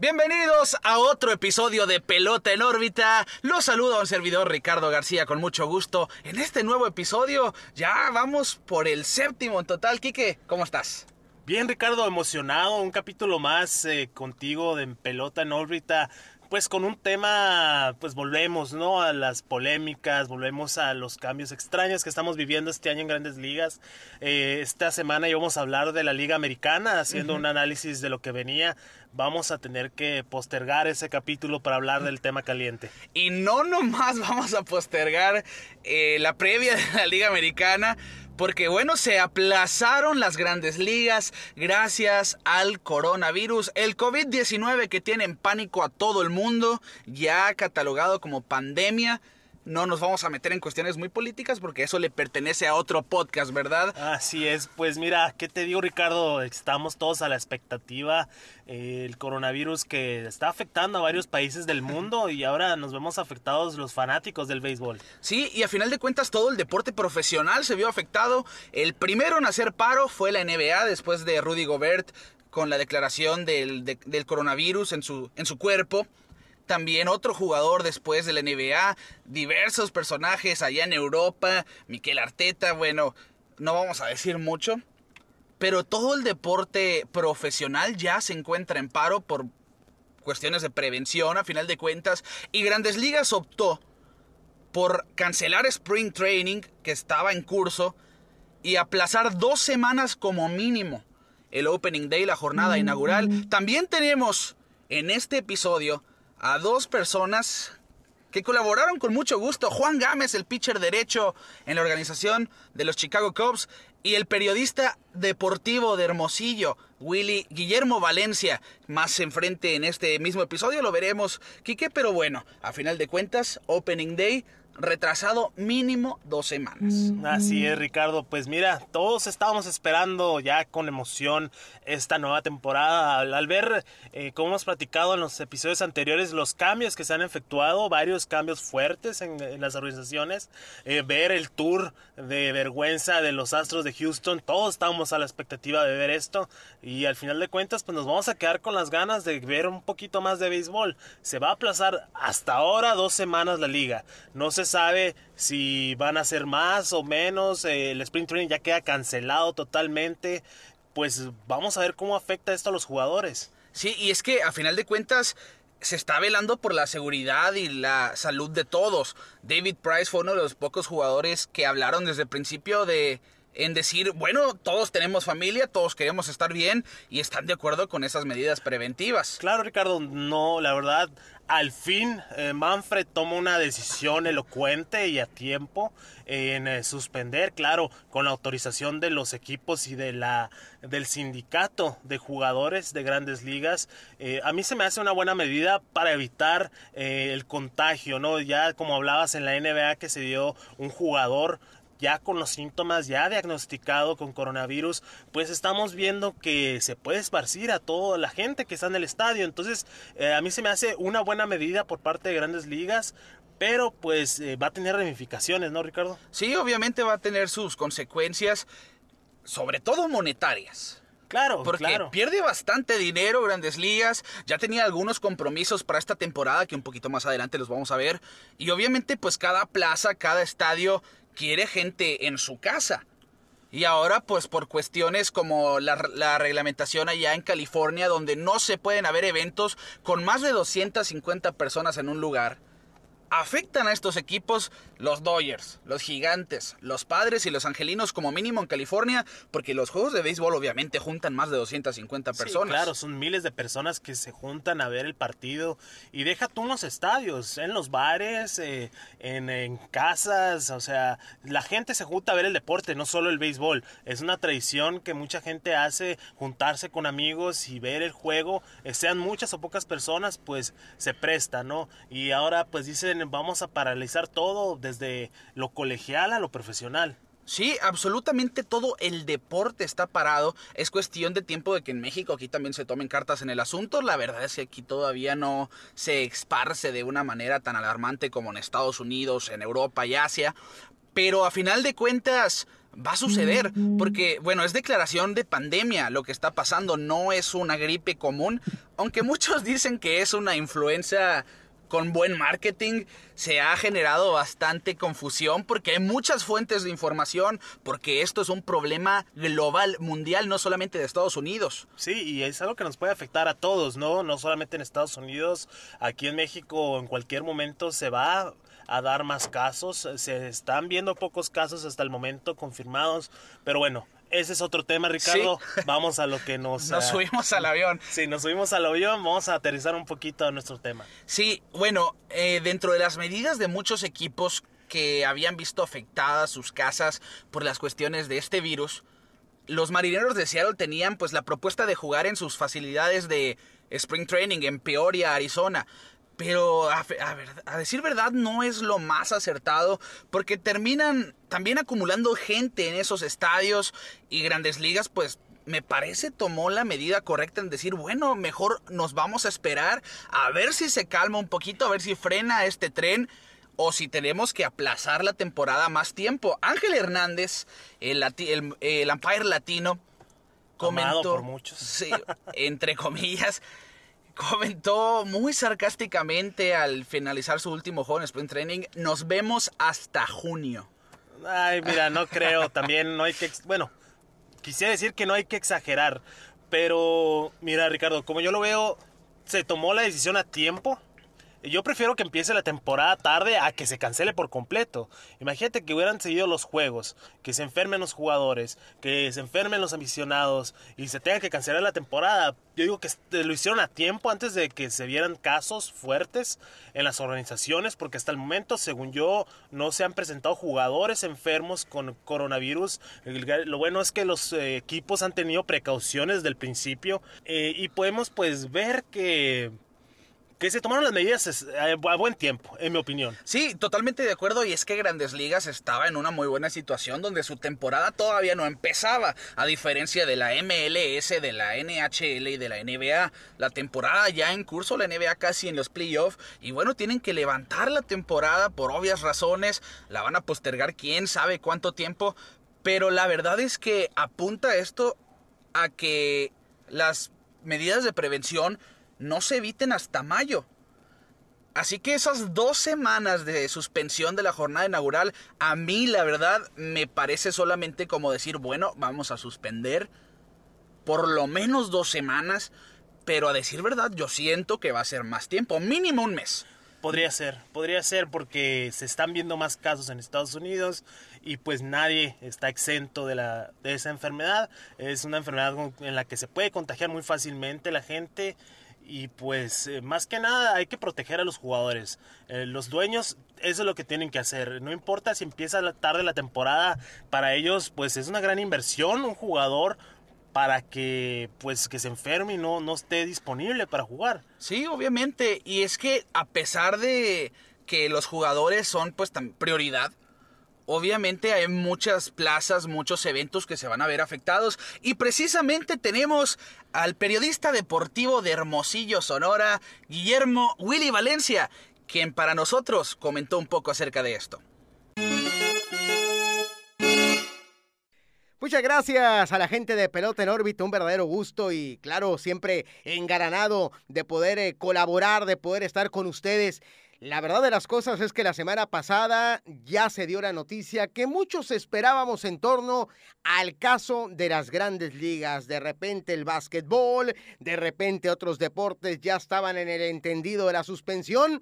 Bienvenidos a otro episodio de Pelota en órbita. Los saluda un servidor Ricardo García con mucho gusto. En este nuevo episodio ya vamos por el séptimo en total. Quique, ¿cómo estás? Bien Ricardo, emocionado, un capítulo más eh, contigo de Pelota en órbita pues con un tema, pues volvemos, ¿no? A las polémicas, volvemos a los cambios extraños que estamos viviendo este año en grandes ligas. Eh, esta semana íbamos a hablar de la Liga Americana, haciendo un análisis de lo que venía. Vamos a tener que postergar ese capítulo para hablar del tema caliente. Y no nomás vamos a postergar eh, la previa de la Liga Americana, porque bueno, se aplazaron las grandes ligas gracias al coronavirus. El COVID-19 que tiene en pánico a todo el mundo, ya catalogado como pandemia. No nos vamos a meter en cuestiones muy políticas porque eso le pertenece a otro podcast, ¿verdad? Así es, pues mira, ¿qué te digo Ricardo? Estamos todos a la expectativa. Eh, el coronavirus que está afectando a varios países del mundo y ahora nos vemos afectados los fanáticos del béisbol. Sí, y a final de cuentas todo el deporte profesional se vio afectado. El primero en hacer paro fue la NBA después de Rudy Gobert con la declaración del, del coronavirus en su, en su cuerpo también otro jugador después de la NBA, diversos personajes allá en Europa, Miquel Arteta, bueno, no vamos a decir mucho, pero todo el deporte profesional ya se encuentra en paro por cuestiones de prevención a final de cuentas y Grandes Ligas optó por cancelar Spring Training que estaba en curso y aplazar dos semanas como mínimo el Opening Day, la jornada mm. inaugural. También tenemos en este episodio a dos personas que colaboraron con mucho gusto. Juan Gámez, el pitcher derecho en la organización de los Chicago Cubs, y el periodista deportivo de Hermosillo, Willy Guillermo Valencia. Más enfrente en este mismo episodio lo veremos, Quique, pero bueno, a final de cuentas, Opening Day retrasado mínimo dos semanas. Así es, Ricardo. Pues mira, todos estábamos esperando ya con emoción esta nueva temporada. Al, ver, eh, como hemos platicado en los episodios anteriores, los cambios que se han efectuado, varios cambios fuertes en, las organizaciones, eh, ver el tour de vergüenza de los Astros de Houston, todos estábamos a la expectativa de ver esto y al final de cuentas, pues nos vamos a quedar con las ganas de ver un poquito más de béisbol. Se va a aplazar hasta ahora dos semanas la liga. No sé sabe si van a ser más o menos. Eh, el sprint training ya queda cancelado totalmente. Pues vamos a ver cómo afecta esto a los jugadores. Sí, y es que a final de cuentas se está velando por la seguridad y la salud de todos. David Price fue uno de los pocos jugadores que hablaron desde el principio de en decir, bueno, todos tenemos familia, todos queremos estar bien y están de acuerdo con esas medidas preventivas. Claro, Ricardo, no, la verdad, al fin eh, Manfred toma una decisión elocuente y a tiempo en eh, suspender, claro, con la autorización de los equipos y de la del sindicato de jugadores de grandes ligas. Eh, a mí se me hace una buena medida para evitar el contagio, ¿no? Ya como hablabas en la NBA que se dio un jugador ya con los síntomas, ya diagnosticado con coronavirus, pues estamos viendo que se puede esparcir a toda la gente que está en el estadio. Entonces, eh, a mí se me hace una buena medida por parte de grandes ligas. Pero pues eh, va a tener ramificaciones, ¿no, Ricardo? Sí, obviamente va a tener sus consecuencias, sobre todo monetarias. Claro, porque pierde bastante dinero Grandes Ligas. Ya tenía algunos compromisos para esta temporada que un poquito más adelante los vamos a ver. Y obviamente, pues cada plaza, cada estadio quiere gente en su casa. Y ahora, pues por cuestiones como la, la, reglamentación allá en California, donde no se pueden haber eventos con más de 250 personas en un lugar, afectan a estos equipos los Dodgers, los Gigantes, los Padres y los Angelinos como mínimo en California, porque los juegos de béisbol obviamente juntan más de 250 personas. claro, son miles de personas que se juntan a ver el partido y deja tú en los estadios, en los bares, eh, en, en, casas, o sea, la gente se junta a ver el deporte, no solo el béisbol. Es una tradición que mucha gente hace juntarse con amigos y ver el juego, eh, sean muchas o pocas personas, pues se presta, ¿no? Y ahora pues dicen vamos a paralizar todo desde lo colegial a lo profesional. Sí, absolutamente todo el deporte está parado. Es cuestión de tiempo de que en México aquí también se tomen cartas en el asunto. La verdad es que aquí todavía no se esparce de una manera tan alarmante como en Estados Unidos, en Europa y Asia. Pero a final de cuentas, va a suceder, porque bueno, es declaración de pandemia lo que está pasando, no es una gripe común, aunque muchos dicen que es una influenza con buen marketing se ha generado bastante confusión porque hay muchas fuentes de información, porque esto es un problema global, mundial, no solamente de Estados Unidos. Sí, y es algo que nos puede afectar a todos, ¿no? No solamente en Estados Unidos, aquí en México en cualquier momento se va a dar más casos. Se están viendo pocos casos hasta el momento confirmados, pero bueno, ese es otro tema, Ricardo. Vamos a lo que nos... Nos subimos al avión. Sí, nos subimos al avión. Vamos a aterrizar un poquito a nuestro tema. Sí, bueno, eh, dentro de las medidas de muchos equipos que habían visto afectadas sus casas por las cuestiones de este virus, los marineros de Seattle tenían pues la propuesta de jugar en sus facilidades de Spring Training en Peoria, Arizona. Pero a, decir verdad no es lo más acertado porque terminan también acumulando gente en esos estadios y grandes ligas pues me parece tomó la medida correcta en decir, bueno, mejor nos vamos a esperar a ver si se calma un poquito, a ver si frena este tren o si tenemos que aplazar la temporada más tiempo. Ángel Hernández, el, el, el umpire latino, comentó, por muchos. Sí, entre comillas, comentó muy sarcásticamente al finalizar su último juego en Sprint Training, nos vemos hasta junio. Ay, mira, no creo, también no hay que, bueno, quisiera decir que no hay que exagerar, pero mira, Ricardo, como yo lo veo, se tomó la decisión a tiempo yo prefiero que empiece la temporada tarde a que se cancele por completo. Imagínate que hubieran seguido los juegos, que se enfermen los jugadores, que se enfermen los aficionados y se tenga que cancelar la temporada. Yo digo que lo hicieron a tiempo antes de que se vieran casos fuertes en las organizaciones, porque hasta el momento, según yo, no se han presentado jugadores enfermos con coronavirus. Lo bueno es que los eh, equipos han tenido precauciones del principio eh, y podemos pues ver que que se tomaron las medidas a buen tiempo, en mi opinión. Sí, totalmente de acuerdo. Y es que Grandes Ligas estaba en una muy buena situación donde su temporada todavía no empezaba. A diferencia de la MLS, de la NHL y de la NBA. La temporada ya en curso, la NBA casi en los playoffs. Y bueno, tienen que levantar la temporada por obvias razones. La van a postergar quién sabe cuánto tiempo. Pero la verdad es que apunta esto a que las medidas de prevención no se eviten hasta mayo. Así que esas dos semanas de suspensión de la jornada inaugural, a mí la verdad me parece solamente como decir, bueno, vamos a suspender por lo menos dos semanas, pero a decir verdad yo siento que va a ser más tiempo, mínimo un mes. Podría ser, podría ser porque se están viendo más casos en Estados Unidos y pues nadie está exento de, la, de esa enfermedad. Es una enfermedad en la que se puede contagiar muy fácilmente la gente y pues eh, más que nada hay que proteger a los jugadores. Eh, los dueños, eso es lo que tienen que hacer. No importa si empieza tarde la temporada, para ellos pues es una gran inversión un jugador para que pues que se enferme y no, no esté disponible para jugar. Sí, obviamente. Y es que a pesar de que los jugadores son pues tan prioridad, Obviamente hay muchas plazas, muchos eventos que se van a ver afectados y precisamente tenemos al periodista deportivo de Hermosillo, Sonora, Guillermo Willy Valencia, quien para nosotros comentó un poco acerca de esto. Muchas gracias a la gente de Pelota en órbita, un verdadero gusto y claro, siempre engaranado de poder eh, colaborar, de poder estar con ustedes. La verdad de las cosas es que la semana pasada ya se dio la noticia que muchos esperábamos en torno al caso de las grandes ligas. De repente el básquetbol, de repente otros deportes ya estaban en el entendido de la suspensión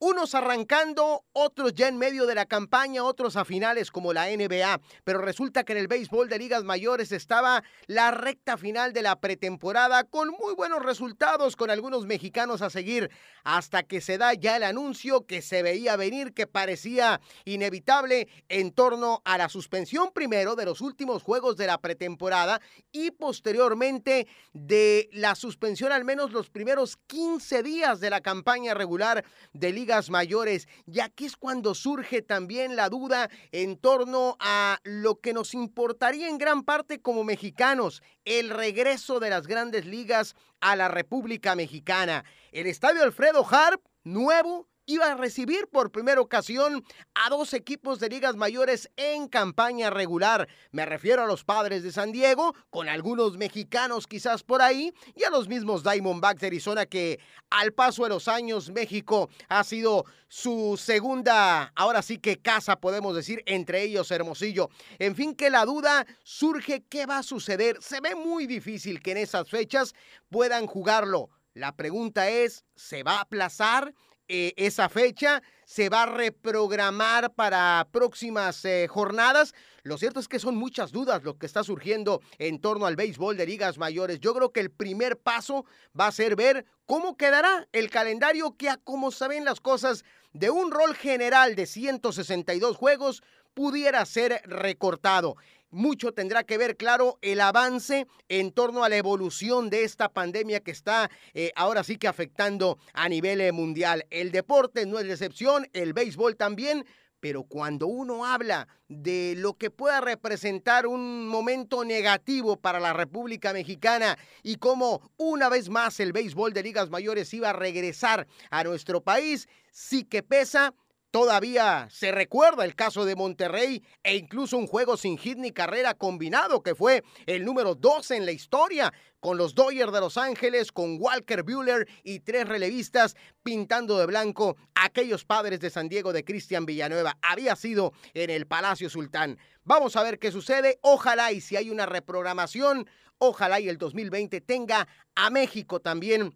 unos arrancando, otros ya en medio de la campaña, otros a finales como la NBA. Pero resulta que en el béisbol de ligas mayores estaba la recta final de la pretemporada con muy buenos resultados, con algunos mexicanos a seguir, hasta que se da ya el anuncio que se veía venir, que parecía inevitable en torno a la suspensión primero de los últimos juegos de la pretemporada y posteriormente de la suspensión al menos los primeros 15 días de la campaña regular de mayores, ya que es cuando surge también la duda en torno a lo que nos importaría en gran parte como mexicanos, el regreso de las grandes ligas a la República Mexicana. El estadio Alfredo Harp, nuevo, iba a recibir por primera ocasión a dos equipos de ligas mayores en campaña regular. Me refiero a los padres de San Diego, con algunos mexicanos quizás por ahí, y a los mismos Diamondbacks de Arizona que al paso de los años México ha sido su segunda, ahora sí que casa podemos decir, entre ellos Hermosillo. En fin, que la duda surge qué va a suceder. Se ve muy difícil que en esas fechas puedan jugarlo. La pregunta es, ¿se va a aplazar eh, esa fecha? ¿Se va a reprogramar para próximas eh, jornadas? Lo cierto es que son muchas dudas lo que está surgiendo en torno al béisbol de ligas mayores. Yo creo que el primer paso va a ser ver cómo quedará el calendario que a como saben las cosas de un rol general de 162 juegos pudiera ser recortado. Mucho tendrá que ver, claro, el avance en torno a la evolución de esta pandemia que está eh, ahora sí que afectando a nivel eh, mundial. El deporte no es excepción, el béisbol también, pero cuando uno habla de lo que pueda representar un momento negativo para la República Mexicana y cómo una vez más el béisbol de ligas mayores iba a regresar a nuestro país, sí que pesa Todavía se recuerda el caso de Monterrey e incluso un juego sin hit ni carrera combinado que fue el número 2 en la historia con los Dodgers de Los Ángeles, con Walker Buehler y tres relevistas pintando de blanco aquellos padres de San Diego de Cristian Villanueva. Había sido en el Palacio Sultán. Vamos a ver qué sucede. Ojalá y si hay una reprogramación, ojalá y el 2020 tenga a México también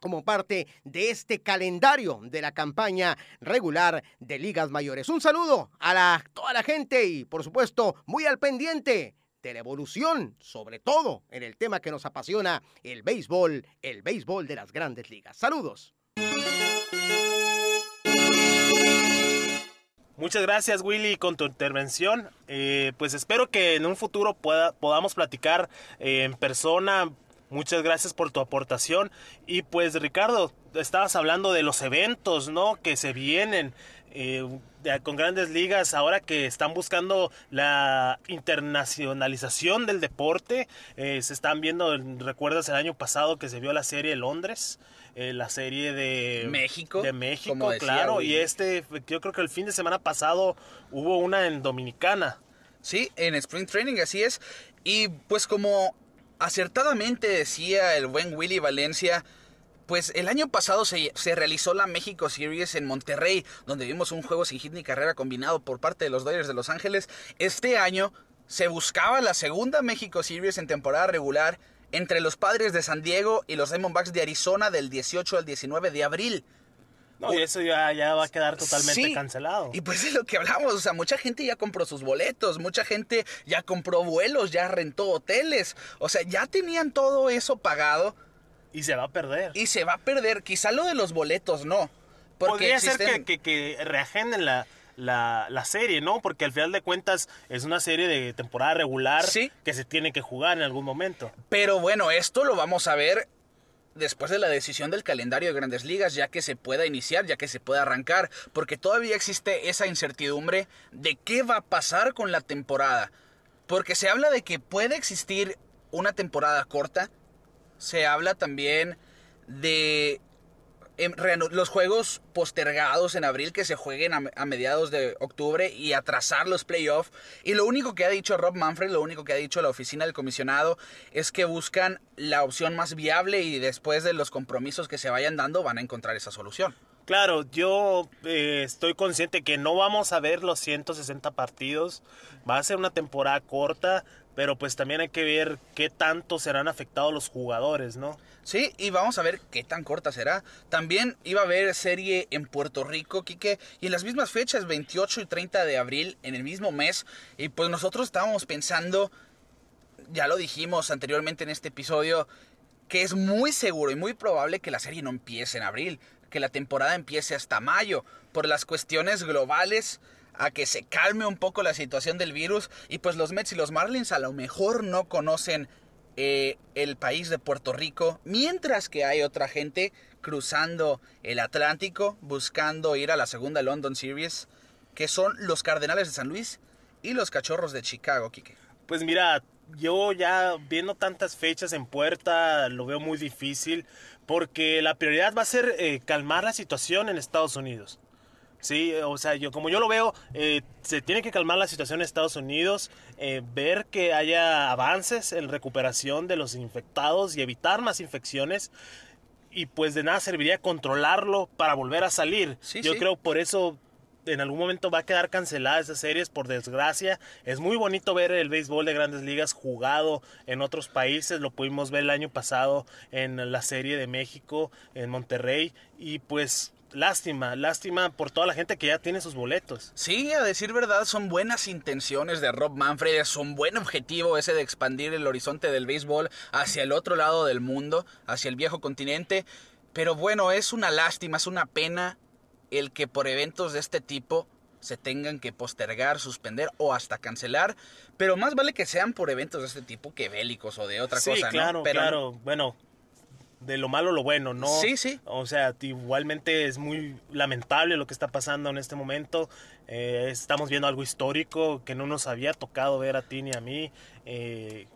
como parte de este calendario de la campaña regular de ligas mayores. Un saludo a la, toda la gente y por supuesto muy al pendiente de la evolución, sobre todo en el tema que nos apasiona, el béisbol, el béisbol de las grandes ligas. Saludos. Muchas gracias Willy con tu intervención. Eh, pues espero que en un futuro pueda, podamos platicar eh, en persona Muchas gracias por tu aportación. Y pues Ricardo, estabas hablando de los eventos, ¿no? Que se vienen eh, con grandes ligas ahora que están buscando la internacionalización del deporte. Eh, se están viendo, recuerdas el año pasado que se vio la serie de Londres. Eh, la serie de México. De México, claro. Y este, yo creo que el fin de semana pasado hubo una en Dominicana. Sí, en Spring Training, así es. Y pues como acertadamente decía el buen Willy Valencia, pues el año pasado se, realizó la México Series en Monterrey, donde vimos un juego sin hit ni carrera combinado por parte de los Dodgers de Los Ángeles. Este año se buscaba la segunda México Series en temporada regular entre los Padres de San Diego y los Diamondbacks de Arizona del 18 al 19 de abril. No, y eso ya, ya va a quedar totalmente cancelado. Y pues es lo que hablamos, o sea, mucha gente ya compró sus boletos, mucha gente ya compró vuelos, ya rentó hoteles, o sea, ya tenían todo eso pagado. Y se va a perder. Y se va a perder, quizá lo de los boletos no. Porque Podría ser que, que, que reagenden la, la, la, serie, ¿no? Porque al final de cuentas es una serie de temporada regular que se tiene que jugar en algún momento. Pero bueno, esto lo vamos a ver después de la decisión del calendario de grandes ligas, ya que se pueda iniciar, ya que se pueda arrancar, porque todavía existe esa incertidumbre de qué va a pasar con la temporada. Porque se habla de que puede existir una temporada corta, se habla también de los juegos postergados en abril que se jueguen a, mediados de octubre y atrasar los playoffs. Y lo único que ha dicho Rob Manfred, lo único que ha dicho la oficina del comisionado es que buscan la opción más viable y después de los compromisos que se vayan dando van a encontrar esa solución. Claro, yo eh, estoy consciente que no vamos a ver los 160 partidos. Va a ser una temporada corta, pero pues también hay que ver qué tanto serán afectados los jugadores, ¿no? Sí, y vamos a ver qué tan corta será. También iba a haber serie en Puerto Rico, Quique, y en las mismas fechas, 28 y 30 de abril, en el mismo mes. Y pues nosotros estábamos pensando, ya lo dijimos anteriormente en este episodio, que es muy seguro y muy probable que la serie no empiece en abril, que la temporada empiece hasta mayo, por las cuestiones globales a que se calme un poco la situación del virus y pues los Mets y los Marlins a lo mejor no conocen eh, el país de Puerto Rico, mientras que hay otra gente cruzando el Atlántico buscando ir a la segunda London Series, que son los Cardenales de San Luis y los Cachorros de Chicago, Kike. Pues mira, yo ya viendo tantas fechas en puerta lo veo muy difícil porque la prioridad va a ser eh, calmar la situación en Estados Unidos. Sí, o sea, yo como yo lo veo, eh, se tiene que calmar la situación en Estados Unidos, eh, ver que haya avances en recuperación de los infectados y evitar más infecciones. Y pues de nada serviría controlarlo para volver a salir. yo creo por eso en algún momento va a quedar cancelada esas series, por desgracia. Es muy bonito ver el béisbol de grandes ligas jugado en otros países. Lo pudimos ver el año pasado en la serie de México, en Monterrey. Y pues lástima, lástima por toda la gente que ya tiene sus boletos. Sí, a decir verdad, son buenas intenciones de Rob Manfred, es un buen objetivo ese de expandir el horizonte del béisbol hacia el otro lado del mundo, hacia el viejo continente. Pero bueno, es una lástima, es una pena el que por eventos de este tipo se tengan que postergar, suspender o hasta cancelar, pero más vale que sean por eventos de este tipo que bélicos o de otra cosa, ¿no? Claro, pero, claro. Bueno, de lo malo lo bueno, ¿no? Sí, sí. O sea, igualmente es muy lamentable lo que está pasando en este momento. Eh, estamos viendo algo histórico que no nos había tocado ver a ti ni a mí. Eh,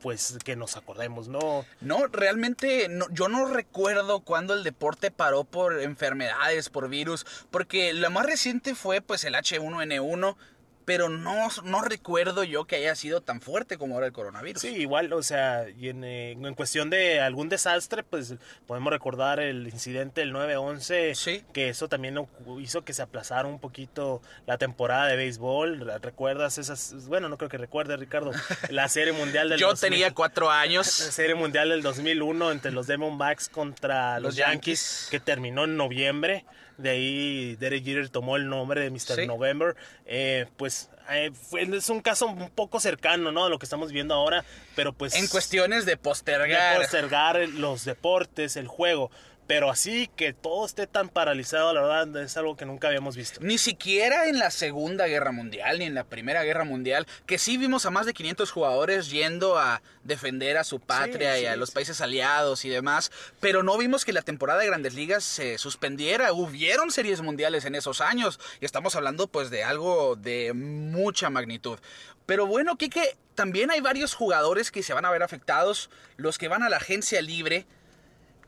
pues que nos acordemos, ¿no? No, realmente no, yo no recuerdo cuando el deporte paró por enfermedades, por virus, porque lo más reciente fue pues el H1N1 pero no, no recuerdo yo que haya sido tan fuerte como ahora el coronavirus. Sí, igual, o sea, y en, eh, en cuestión de algún desastre, pues podemos recordar el incidente del 9-11, sí. que eso también hizo que se aplazara un poquito la temporada de béisbol. ¿Recuerdas esas? Bueno, no creo que recuerdes, Ricardo, la serie mundial del Yo tenía cuatro años. La serie mundial del 2001 entre los Diamondbacks contra los, Yankees, que terminó en noviembre. De ahí Derek Jeter tomó el nombre de Mr. November. Eh, pues eh, es un caso un poco cercano, ¿no? A lo que estamos viendo ahora. Pero pues... En cuestiones de postergar. De postergar los deportes, el juego. Pero así que todo esté tan paralizado, la verdad, es algo que nunca habíamos visto. Ni siquiera en la Segunda Guerra Mundial, ni en la Primera Guerra Mundial, que sí vimos a más de 500 jugadores yendo a defender a su patria y a los países aliados y demás, pero no vimos que la temporada de Grandes Ligas se suspendiera. Hubieron series mundiales en esos años y estamos hablando pues de algo de mucha magnitud. Pero bueno, Kike, también hay varios jugadores que se van a ver afectados, los que van a la agencia libre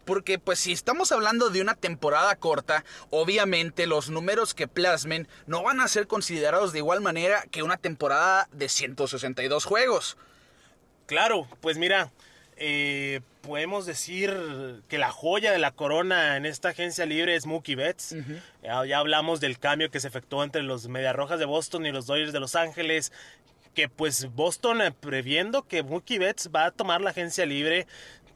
porque pues si estamos hablando de una temporada corta, obviamente los números que plasmen no van a ser considerados de igual manera que una temporada de 162 juegos. Claro, pues mira, eh, podemos decir que la joya de la corona en esta agencia libre es Mookie Betts. ya, ya, hablamos del cambio que se efectuó entre los Mediarrojas de Boston y los Dodgers de Los Ángeles. Que pues Boston eh, previendo que Mookie Betts va a tomar la agencia libre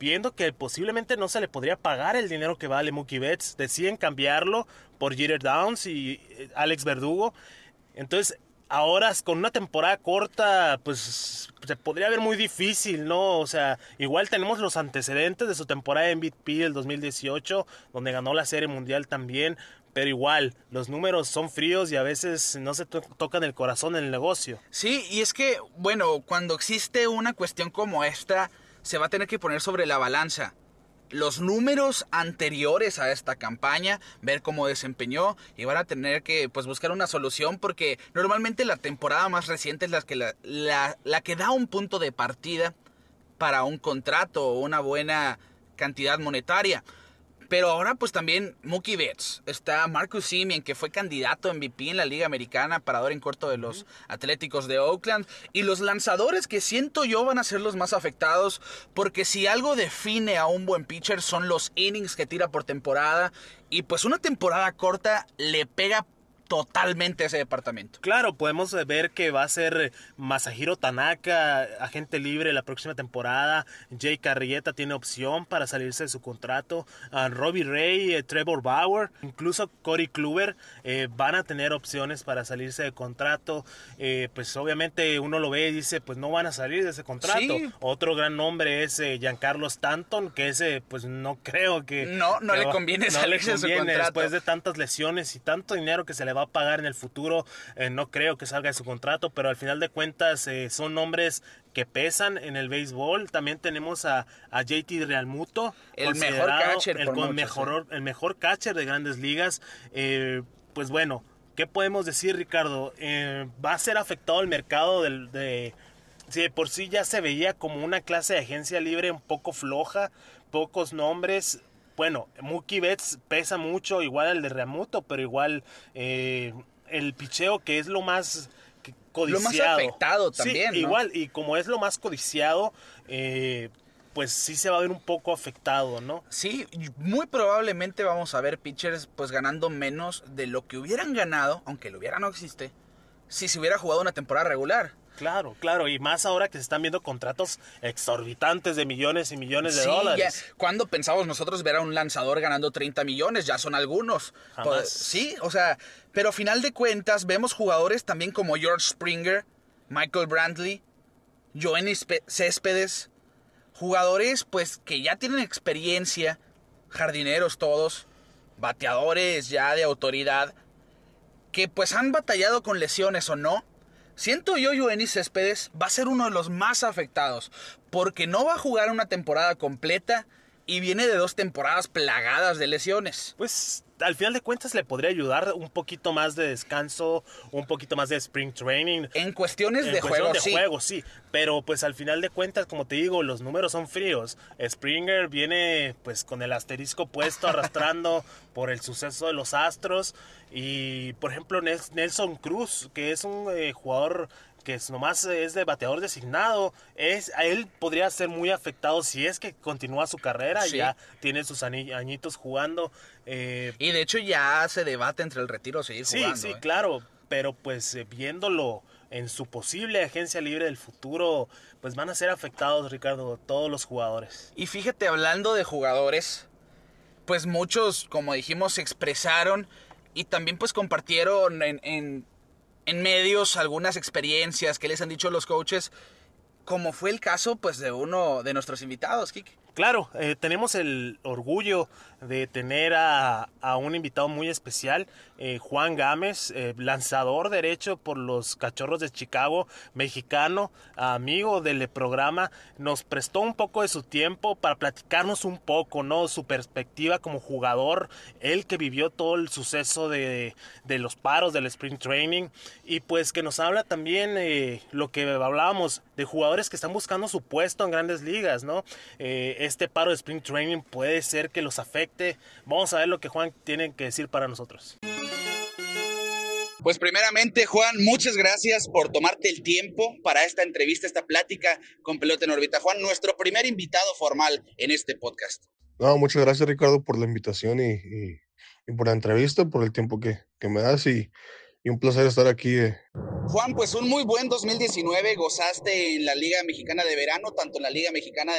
viendo que posiblemente no se le podría pagar el dinero que vale Mookie Betts, deciden cambiarlo por Jeter Downs y eh, Alex Verdugo. Entonces, ahora con una temporada corta, pues se podría ver muy difícil, ¿no? O sea, igual tenemos los antecedentes de su temporada MVP del 2018, donde ganó la Serie Mundial también, pero igual, los números son fríos y a veces no se tocan el corazón en el negocio. Sí, y es que, bueno, cuando existe una cuestión como esta, se va a tener que poner sobre la balanza los números anteriores a esta campaña, ver cómo desempeñó y van a tener que pues buscar una solución porque normalmente la temporada más reciente es la que, la, la, la que da un punto de partida para un contrato o una buena cantidad monetaria. Pero ahora pues también Mookie Betts, está Marcus Simeon que fue candidato a MVP en la Liga Americana, parador en corto de los Atléticos de Oakland. Y los lanzadores que siento yo van a ser los más afectados porque si algo define a un buen pitcher son los innings que tira por temporada. Y pues una temporada corta le pega totalmente ese departamento. Claro, podemos ver que va a ser Masahiro Tanaka, agente libre la próxima temporada. Jay Carrieta tiene opción para salirse de su contrato. Uh, Robbie Ray, eh, Trevor Bauer, incluso Cory Kluber eh, van a tener opciones para salirse de contrato. Eh, pues obviamente uno lo ve y dice, pues no van a salir de ese contrato. Otro gran nombre es Giancarlo Stanton, que ese pues no creo que... No, no le conviene salirse de su contrato. Después de tantas lesiones y tanto dinero que se le va a pagar en el futuro. Eh, no creo que salga de su contrato, pero al final de cuentas eh, son nombres que pesan en el béisbol. También tenemos a, a JT Realmuto, el mejor catcher, el, mejor, el mejor catcher de grandes ligas. Eh, pues bueno, ¿qué podemos decir, Ricardo? va a ser afectado el mercado del, de si de por sí ya se veía como una clase de agencia libre un poco floja, pocos nombres, bueno, Mookie Betts pesa mucho, igual el de Reamuto, pero igual eh, el picheo que es lo más codiciado. Lo más afectado también. Igual, y como es lo más codiciado, eh, pues sí se va a ver un poco afectado, ¿no? Sí, muy probablemente vamos a ver pitchers pues ganando menos de lo que hubieran ganado, aunque lo hubiera no existe, si se hubiera jugado una temporada regular. Claro, claro, y más ahora que se están viendo contratos exorbitantes de millones y millones de dólares. ¿Cuándo pensamos nosotros ver a un lanzador ganando 30 millones? Ya son algunos. Pues, sí, o sea, pero a final de cuentas vemos jugadores también como George Springer, Michael Brantley, Joenny Céspedes, jugadores pues que ya tienen experiencia, jardineros todos, bateadores ya de autoridad, que pues han batallado con lesiones o no. Siento yo, Joenny Céspedes va a ser uno de los más afectados, porque no va a jugar una temporada completa y viene de dos temporadas plagadas de lesiones. Pues al final de cuentas le podría ayudar un poquito más de descanso, un poquito más de spring training. En cuestiones de juego, de juego, sí. Pero pues al final de cuentas, como te digo, los números son fríos. Springer viene pues con el asterisco puesto arrastrando por el suceso de los Astros. Y por ejemplo Nelson Cruz, que es un eh, jugador que nomás es de bateador designado, es, a él podría ser muy afectado si es que continúa su carrera, y ya tiene sus añitos jugando. Eh, y de hecho ya se debate entre el retiro o seguir jugando. Sí, sí, ¿eh? claro, pero pues eh, viéndolo en su posible agencia libre del futuro, pues van a ser afectados, Ricardo, todos los jugadores. Y fíjate, hablando de jugadores, pues muchos, como dijimos, se expresaron y también pues compartieron en en medios algunas experiencias que les han dicho los coaches, como fue el caso pues de uno de nuestros invitados, Kike. Claro, eh, tenemos el orgullo de tener a, un invitado muy especial, eh, Juan Gámez, eh, lanzador derecho por los Cachorros de Chicago, mexicano, amigo del programa, nos prestó un poco de su tiempo para platicarnos un poco, ¿no? Su perspectiva como jugador, él que vivió todo el suceso de, de los paros del Spring Training y pues que nos habla también lo que hablábamos de jugadores que están buscando su puesto en grandes ligas, ¿no? este paro de Spring Training puede ser que los afecte. Vamos a ver lo que Juan tiene que decir para nosotros. Pues primeramente, Juan, muchas gracias por tomarte el tiempo para esta entrevista, esta plática con Pelota en órbita. Juan, nuestro primer invitado formal en este podcast. No, muchas gracias, Ricardo, por la invitación y, por la entrevista, por el tiempo que, que me das y, y un placer estar aquí. Eh. Juan, pues un muy buen 2019, gozaste en la Liga Mexicana de Verano, tanto en la Liga Mexicana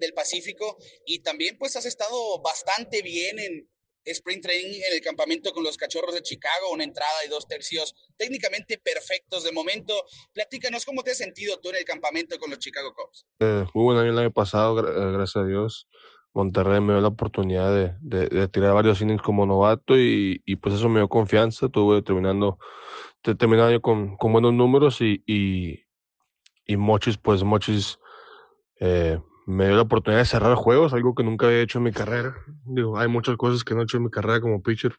del Pacífico, y también pues has estado bastante bien en Sprint Training en el campamento con los Cachorros de Chicago, una entrada y dos tercios técnicamente perfectos de momento. Platícanos cómo te has sentido tú en el campamento con los Chicago Cubs. Eh, muy buen año el año pasado, eh, gracias a Dios. Monterrey me dio la oportunidad de, tirar varios innings como novato y, pues eso me dio confianza. Estuve terminando, terminando con, con buenos números y, y, y Mochis, pues Mochis eh, me dio la oportunidad de cerrar juegos, algo que nunca había hecho en mi carrera. Digo, hay muchas cosas que no he hecho en mi carrera como pitcher,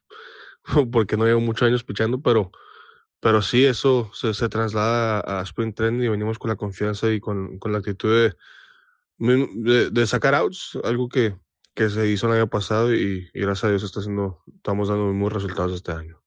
porque no llevo muchos años pichando, pero, pero sí, eso se, se traslada a, a Sprint Training y venimos con la confianza y con, con la actitud de de, sacar outs, algo que, que, se hizo el año pasado y, gracias a Dios está haciendo, estamos dando muy buenos resultados este año.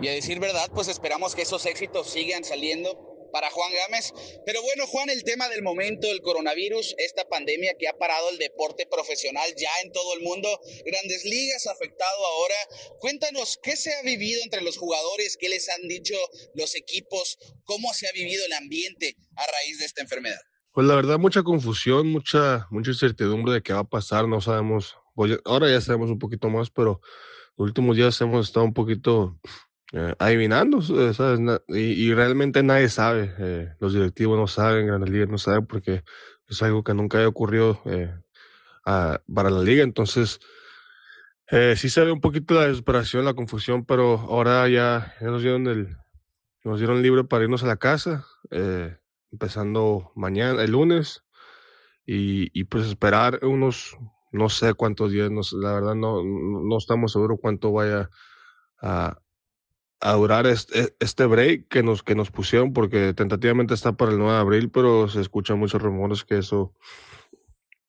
Y a decir verdad, pues esperamos que esos éxitos sigan saliendo para Juan Gámez. Pero bueno, Juan, el tema del momento, el coronavirus, esta pandemia que ha parado el deporte profesional ya en todo el mundo, grandes ligas afectado ahora. Cuéntanos, ¿qué se ha vivido entre los jugadores? ¿Qué les han dicho los equipos? ¿Cómo se ha vivido el ambiente a raíz de esta enfermedad? Pues la verdad, mucha confusión, mucha, mucha incertidumbre de qué va a pasar, no sabemos, pues, ahora ya sabemos un poquito más, pero los últimos días hemos estado un poquito eh, adivinando, eh, ¿sabes? Y, realmente nadie sabe, eh, los directivos no saben, Grandes Ligas no saben, porque es algo que nunca había ocurrido para la liga, entonces sí se ve un poquito la desesperación, la confusión, pero ahora ya, ya nos dieron el, nos dieron libre para irnos a la casa. Eh, empezando mañana, el lunes, y, y pues esperar unos, no sé cuántos días, no, la verdad no, no estamos seguros cuánto vaya a, a durar este, este, break que nos, que nos pusieron, porque tentativamente está para el 9 de abril, pero se escuchan muchos rumores que eso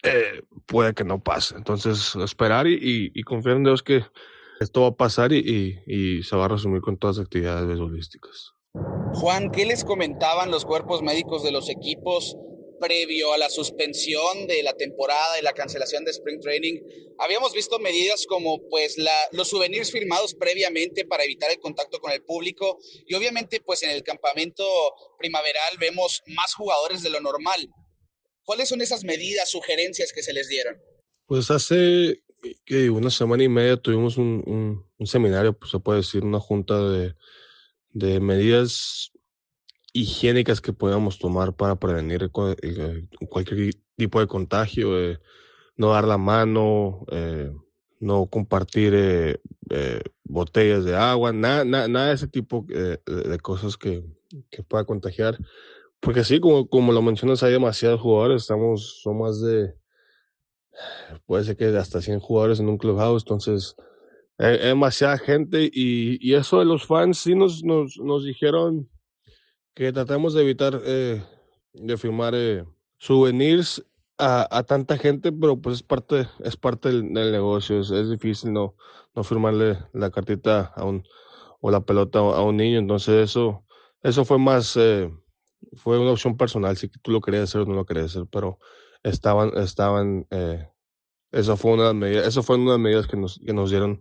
eh, puede que no pase. Entonces, esperar y, y, confiar en Dios que esto va a pasar y, y, se va a resumir con todas las actividades beisbolísticas. Juan, ¿qué les comentaban los cuerpos médicos de los equipos previo a la suspensión de la temporada y la cancelación de Spring Training, habíamos visto medidas como pues la, los souvenirs firmados previamente para evitar el contacto con el público y obviamente pues en el campamento primaveral vemos más jugadores de lo normal. ¿Cuáles son esas medidas, sugerencias que se les dieron? Pues hace una semana y media tuvimos un, seminario, pues se puede decir, una junta de medidas higiénicas que podamos tomar para prevenir eh, cualquier tipo de contagio, eh, no dar la mano, eh, no compartir botellas de agua, nada, nada, de ese tipo de cosas que, que, pueda contagiar. Porque sí, como, como lo mencionas, hay demasiados jugadores, estamos, son más de, puede ser que hasta 100 jugadores en un clubhouse, entonces hay, demasiada gente y, y, eso de los fans sí nos, nos, nos dijeron que tratemos de evitar eh, de firmar eh, souvenirs a, a, tanta gente, pero pues es parte, es parte del, negocio. Es, difícil no, no firmarle la cartita a un, o la pelota a un niño. Entonces eso, eso fue más, eh, fue una opción personal, si tú lo querías hacer o no lo querías hacer, pero estaban, estaban, eh, eso fue una medida, eso fue una de las medidas que nos, que nos dieron.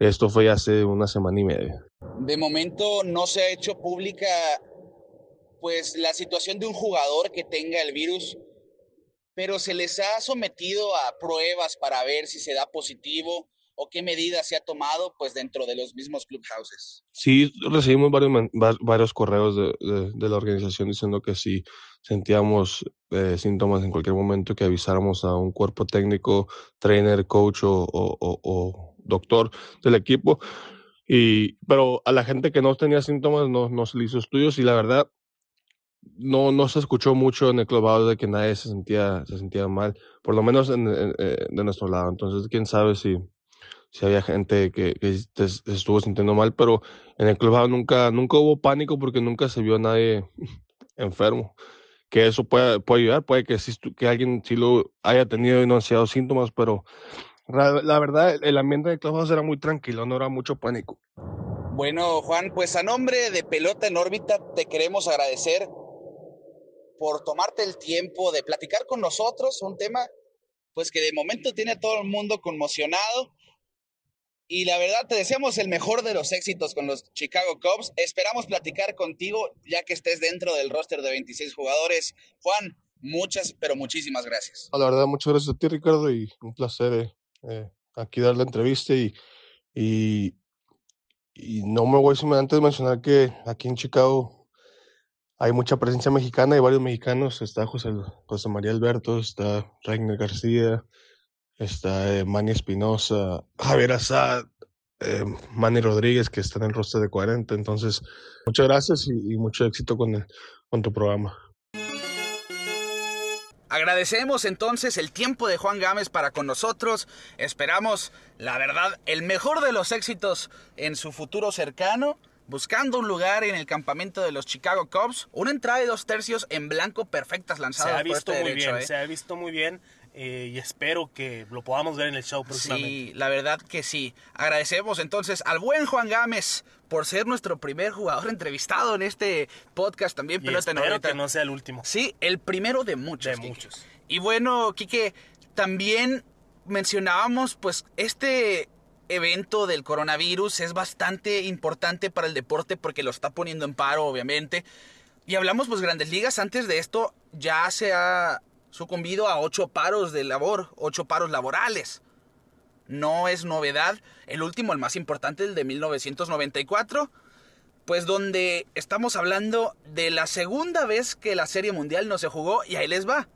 Esto fue hace una semana y media. De momento no se ha hecho pública pues la situación de un jugador que tenga el virus, pero se les ha sometido a pruebas para ver si se da positivo o qué medidas se ha tomado pues dentro de los mismos clubhouses. Sí, recibimos varios, varios correos de, de, la organización diciendo que si sentíamos eh, síntomas en cualquier momento que avisáramos a un cuerpo técnico, trainer, coach o, o, doctor del equipo. Y, pero a la gente que no tenía síntomas no, no hizo estudios y la verdad no, no se escuchó mucho en el clubhouse de que nadie se sentía, se sentía mal, por lo menos en, eh, de nuestro lado. Entonces, quién sabe si, si había gente que, estuvo sintiendo mal, pero en el clubhouse nunca, nunca hubo pánico porque nunca se vio a nadie enfermo. Que eso puede, puede ayudar, puede que, que alguien sí lo haya tenido y no dado síntomas, pero la, verdad, el ambiente del clubhouse era muy tranquilo, no era mucho pánico. Bueno, Juan, pues a nombre de Pelota en órbita te queremos agradecer por tomarte el tiempo de platicar con nosotros, un tema pues que de momento tiene a todo el mundo conmocionado. Y la verdad te deseamos el mejor de los éxitos con los Chicago Cubs. Esperamos platicar contigo ya que estés dentro del roster de 26 jugadores. Juan, muchas, pero muchísimas gracias. La verdad, muchas gracias a ti, Ricardo, y un placer eh, eh, aquí dar la entrevista. Y, y, y no me voy sin antes mencionar que aquí en Chicago hay mucha presencia mexicana, hay varios mexicanos, está José, José María Alberto, está Reiner García, está eh, Manny Espinosa, Javier Azad, eh, Manny Rodríguez, que está en el rostro de 40. Entonces, muchas gracias y, mucho éxito con, con tu programa. Agradecemos entonces el tiempo de Juan Gámez para con nosotros. Esperamos, la verdad, el mejor de los éxitos en su futuro cercano buscando un lugar en el campamento de los Chicago Cubs. Una entrada de dos tercios en blanco perfectas lanzadas. Se ha visto este muy bien, ¿eh? se ha visto muy bien. Eh, y espero que lo podamos ver en el show próximamente. Sí, la verdad que sí. Agradecemos entonces al buen Juan Gámez por ser nuestro primer jugador entrevistado en este podcast también. Y espero que no sea el último. Sí, el primero de muchos. De muchos. Y bueno, Quique, también mencionábamos pues este evento del coronavirus es bastante importante para el deporte porque lo está poniendo en paro, obviamente. Y hablamos, pues, grandes ligas, antes de esto ya se ha sucumbido a ocho paros de labor, ocho paros laborales. No es novedad. El último, el más importante, el de 1994, pues donde estamos hablando de la segunda vez que la Serie Mundial no se jugó y ahí les va.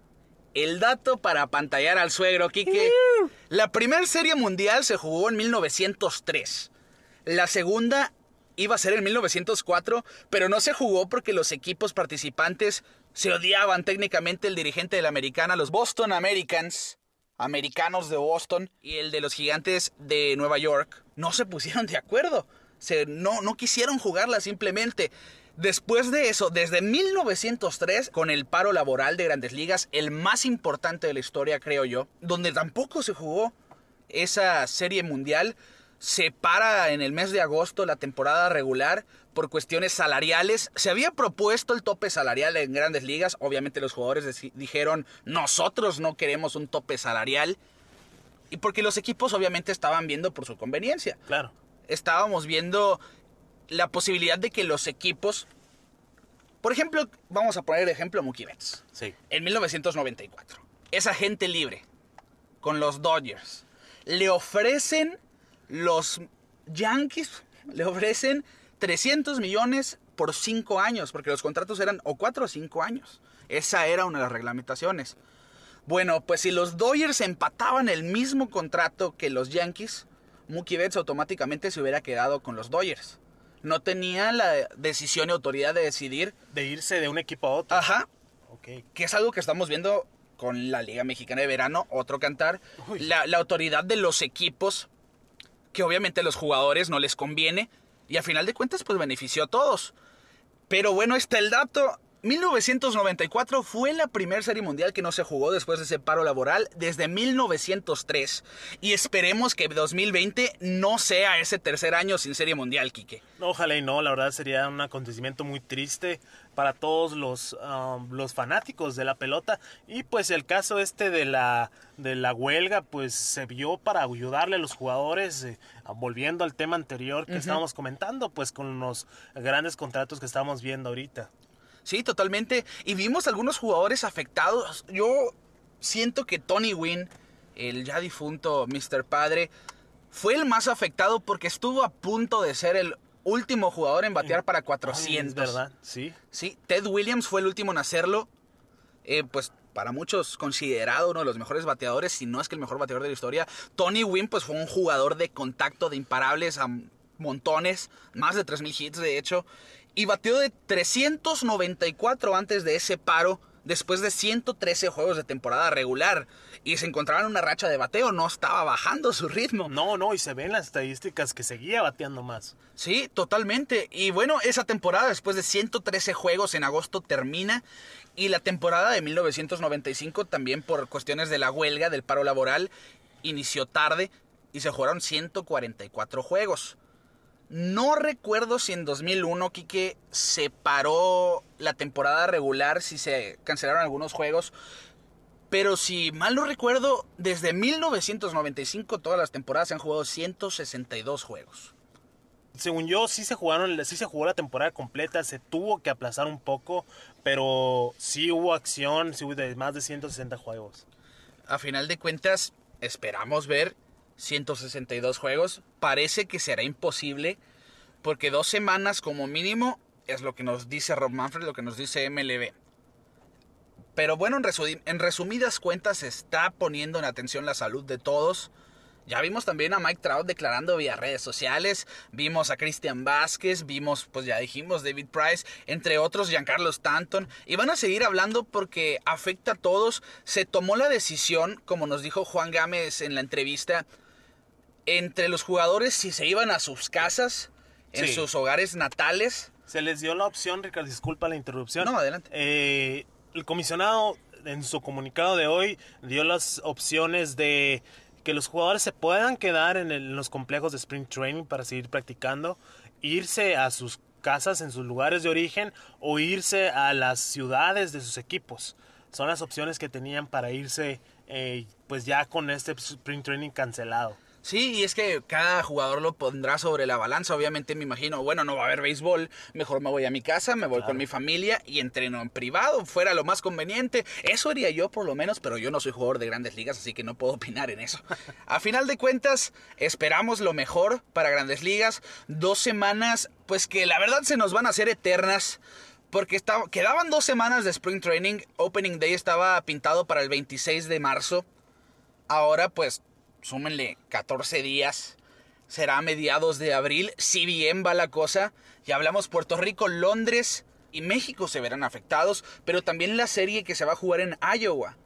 El dato para pantallar al suegro, Kike. La primera serie mundial se jugó en 1903. La segunda iba a ser en 1904, pero no se jugó porque los equipos participantes se odiaban técnicamente el dirigente de la americana, los Boston Americans, americanos de Boston, y el de los gigantes de Nueva York, no se pusieron de acuerdo. Se, no, no quisieron jugarla simplemente. Después de eso, desde 1903, con el paro laboral de grandes ligas, el más importante de la historia, creo yo, donde tampoco se jugó esa serie mundial, se para en el mes de agosto la temporada regular por cuestiones salariales. Se había propuesto el tope salarial en grandes ligas. Obviamente los jugadores dijeron, nosotros no queremos un tope salarial. Y porque los equipos obviamente estaban viendo por su conveniencia. Claro. Estábamos viendo la posibilidad de que los equipos... Por ejemplo, vamos a poner el ejemplo Mookie Betts. Sí. En 1994. Es agente libre con los Dodgers. Le ofrecen los Yankees, le ofrecen 300 millones por 5 años, porque los contratos eran o 4 o 5 años. Esa era una de las reglamentaciones. Bueno, pues si los Dodgers empataban el mismo contrato que los Yankees, Mookie Betts automáticamente se hubiera quedado con los Dodgers. No tenía la decisión y autoridad de decidir. De irse de un equipo a otro. Ajá. Ok. Que es algo que estamos viendo con la Liga Mexicana de Verano, otro cantar. La, la autoridad de los equipos, que obviamente a los jugadores no les conviene. Y a final de cuentas, pues benefició a todos. Pero bueno, está el dato. 1994 fue la primera serie mundial que no se jugó después de ese paro laboral desde 1903. Y esperemos que 2020 no sea ese tercer año sin serie mundial, Quique. No, ojalá y no, la verdad sería un acontecimiento muy triste para todos los, um, los fanáticos de la pelota. Y pues el caso este de la, de la huelga, pues se vio para ayudarle a los jugadores, eh, volviendo al tema anterior que estábamos comentando, pues con los grandes contratos que estamos viendo ahorita. Sí, totalmente. Y vimos algunos jugadores afectados. Yo siento que Tony Wynn, el ya difunto Mr. Padre, fue el más afectado porque estuvo a punto de ser el último jugador en batear para 400. Ay, ¿Verdad? Sí. Sí, Ted Williams fue el último en hacerlo. Eh, pues para muchos considerado uno de los mejores bateadores, si no es que el mejor bateador de la historia. Tony Wynn pues fue un jugador de contacto de imparables a montones, más de 3.000 hits de hecho y batió de 394 antes de ese paro después de 113 juegos de temporada regular y se encontraba en una racha de bateo, no estaba bajando su ritmo. No, no, y se ven las estadísticas que seguía bateando más. Sí, totalmente. Y bueno, esa temporada después de 113 juegos en agosto termina y la temporada de 1995 también por cuestiones de la huelga, del paro laboral, inició tarde y se jugaron 144 juegos. No recuerdo si en 2001, Quique, se paró la temporada regular, si se cancelaron algunos juegos. Pero si mal no recuerdo, desde 1995 todas las temporadas se han jugado 162 juegos. Según yo, sí se jugaron, sí se jugó la temporada completa, se tuvo que aplazar un poco, pero sí hubo acción, sí hubo más de 160 juegos. A final de cuentas, esperamos ver 162 juegos. Parece que será imposible porque dos semanas como mínimo es lo que nos dice Rob Manfred, lo que nos dice MLB. Pero bueno, en, resumidas cuentas se está poniendo en atención la salud de todos. Ya vimos también a Mike Trout declarando vía redes sociales, vimos a Christian Vázquez, vimos, pues ya dijimos, David Price, entre otros Giancarlo Stanton, y van a seguir hablando porque afecta a todos. Se tomó la decisión, como nos dijo Juan Gámez en la entrevista, entre los jugadores si se iban a sus casas, en Sí. sus hogares natales. Se les dio la opción, Ricardo, disculpa la interrupción. No, adelante. Eh, el comisionado en su comunicado de hoy dio las opciones de que los jugadores se puedan quedar en, el- en los complejos de Spring Training para seguir practicando, irse a sus casas en sus lugares de origen o irse a las ciudades de sus equipos. Son las opciones que tenían para irse eh, pues ya con este Spring Training cancelado. Sí, y es que cada jugador lo pondrá sobre la balanza. Obviamente me imagino, bueno, no va a haber béisbol, mejor me voy a mi casa, me voy con mi familia y entreno en privado, fuera lo más conveniente. Eso haría yo por lo menos, pero yo no soy jugador de grandes ligas, así que no puedo opinar en eso. A final de cuentas, esperamos lo mejor para grandes ligas. Dos semanas, pues que la verdad se nos van a hacer eternas. Porque estaba, quedaban dos semanas de Spring Training. Opening Day estaba pintado para el 26 de marzo. Ahora pues súmenle 14 días. Será a mediados de abril, si bien va la cosa. Ya hablamos Puerto Rico, Londres y México se verán afectados, pero también la serie que se va a jugar en Iowa.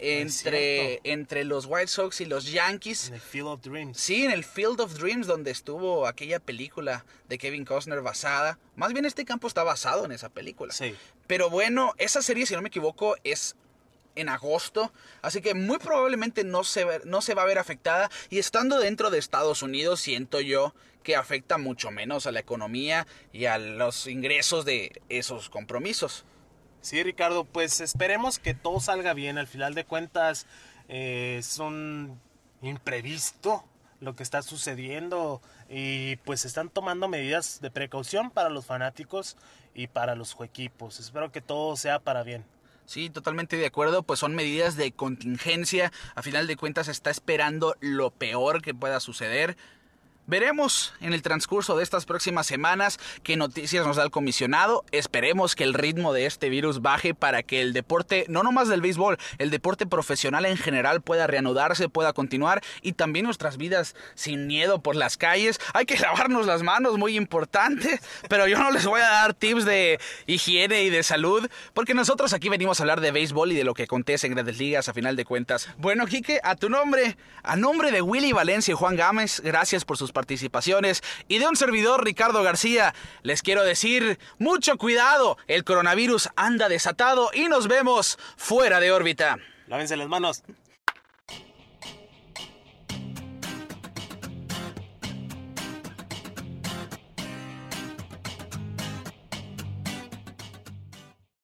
entre, entre los White Sox y los Yankees. En el Field of Dreams. Sí, en el Field of Dreams, donde estuvo aquella película de Kevin Costner basada. Más bien este campo está basado en esa película. Sí. Pero bueno, esa serie, si no me equivoco, es en agosto, así que muy probablemente no se, no se va a ver afectada y estando dentro de Estados Unidos siento yo que afecta mucho menos a la economía y a los ingresos de esos compromisos. Sí, Ricardo, pues esperemos que todo salga bien. Al final de cuentas, eh, es un imprevisto lo que está sucediendo y pues están tomando medidas de precaución para los fanáticos y para los equipos. Espero que todo sea para bien. Sí, totalmente de acuerdo, pues son medidas de contingencia, a final de cuentas está esperando lo peor que pueda suceder. Veremos en el transcurso de estas próximas semanas qué noticias nos da el comisionado. Esperemos que el ritmo de este virus baje para que el deporte, no nomás del béisbol, el deporte profesional en general pueda reanudarse, pueda continuar y también nuestras vidas sin miedo por las calles. Hay que lavarnos las manos, muy importante, pero yo no les voy a dar tips de higiene y de salud porque nosotros aquí venimos a hablar de béisbol y de lo que acontece en grandes ligas a final de cuentas. Bueno, Quique, a tu nombre, a nombre de Willy Valencia y Juan Gámez, gracias por sus participaciones y de un servidor Ricardo García, les quiero decir mucho cuidado, el coronavirus anda desatado y nos vemos fuera de órbita. Lávense las manos.